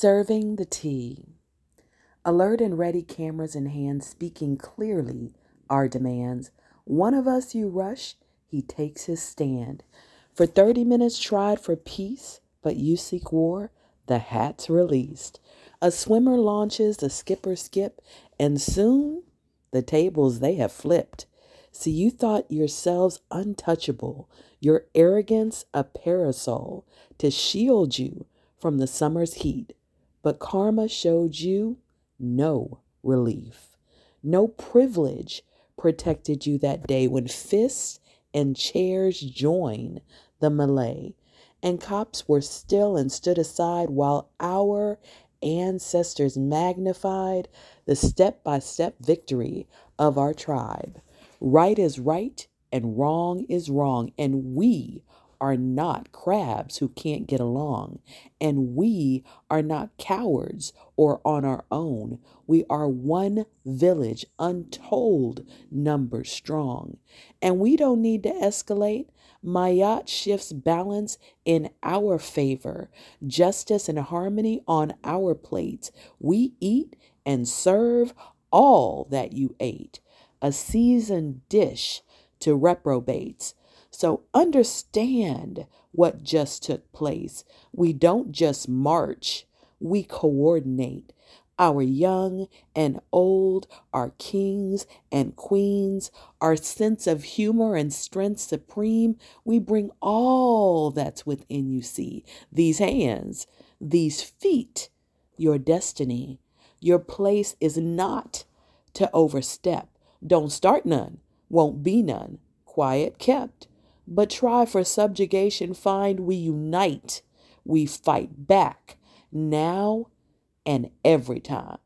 Serving the tea. Alert and ready cameras in hand, speaking clearly our demands. One of us you rush, he takes his stand. For 30 minutes tried for peace, but you seek war, the hat's released. A swimmer launches, the skipper skip, and soon the tables they have flipped. See, you thought yourselves untouchable, your arrogance a parasol to shield you from the summer's heat. But karma showed you no relief. No privilege protected you that day when fists and chairs joined the melee. And cops were still and stood aside while our ancestors magnified the step by step victory of our tribe. Right is right and wrong is wrong, and we are not crabs who can't get along, and we are not cowards or on our own. We are one village, untold numbers strong, and we don't need to escalate. Ma'at shifts balance in our favor, justice and harmony on our plates. We eat and serve all that you ate, a seasoned dish to reprobates so understand what just took place. We don't just march, we coordinate. Our young and old, our kings and queens, our sense of humor and strength supreme, we bring all that's within you, see. These hands, these feet, your destiny. Your place is not to overstep. Don't start none, won't be none. Quiet kept but try for subjugation, find we unite, we fight back now and every time.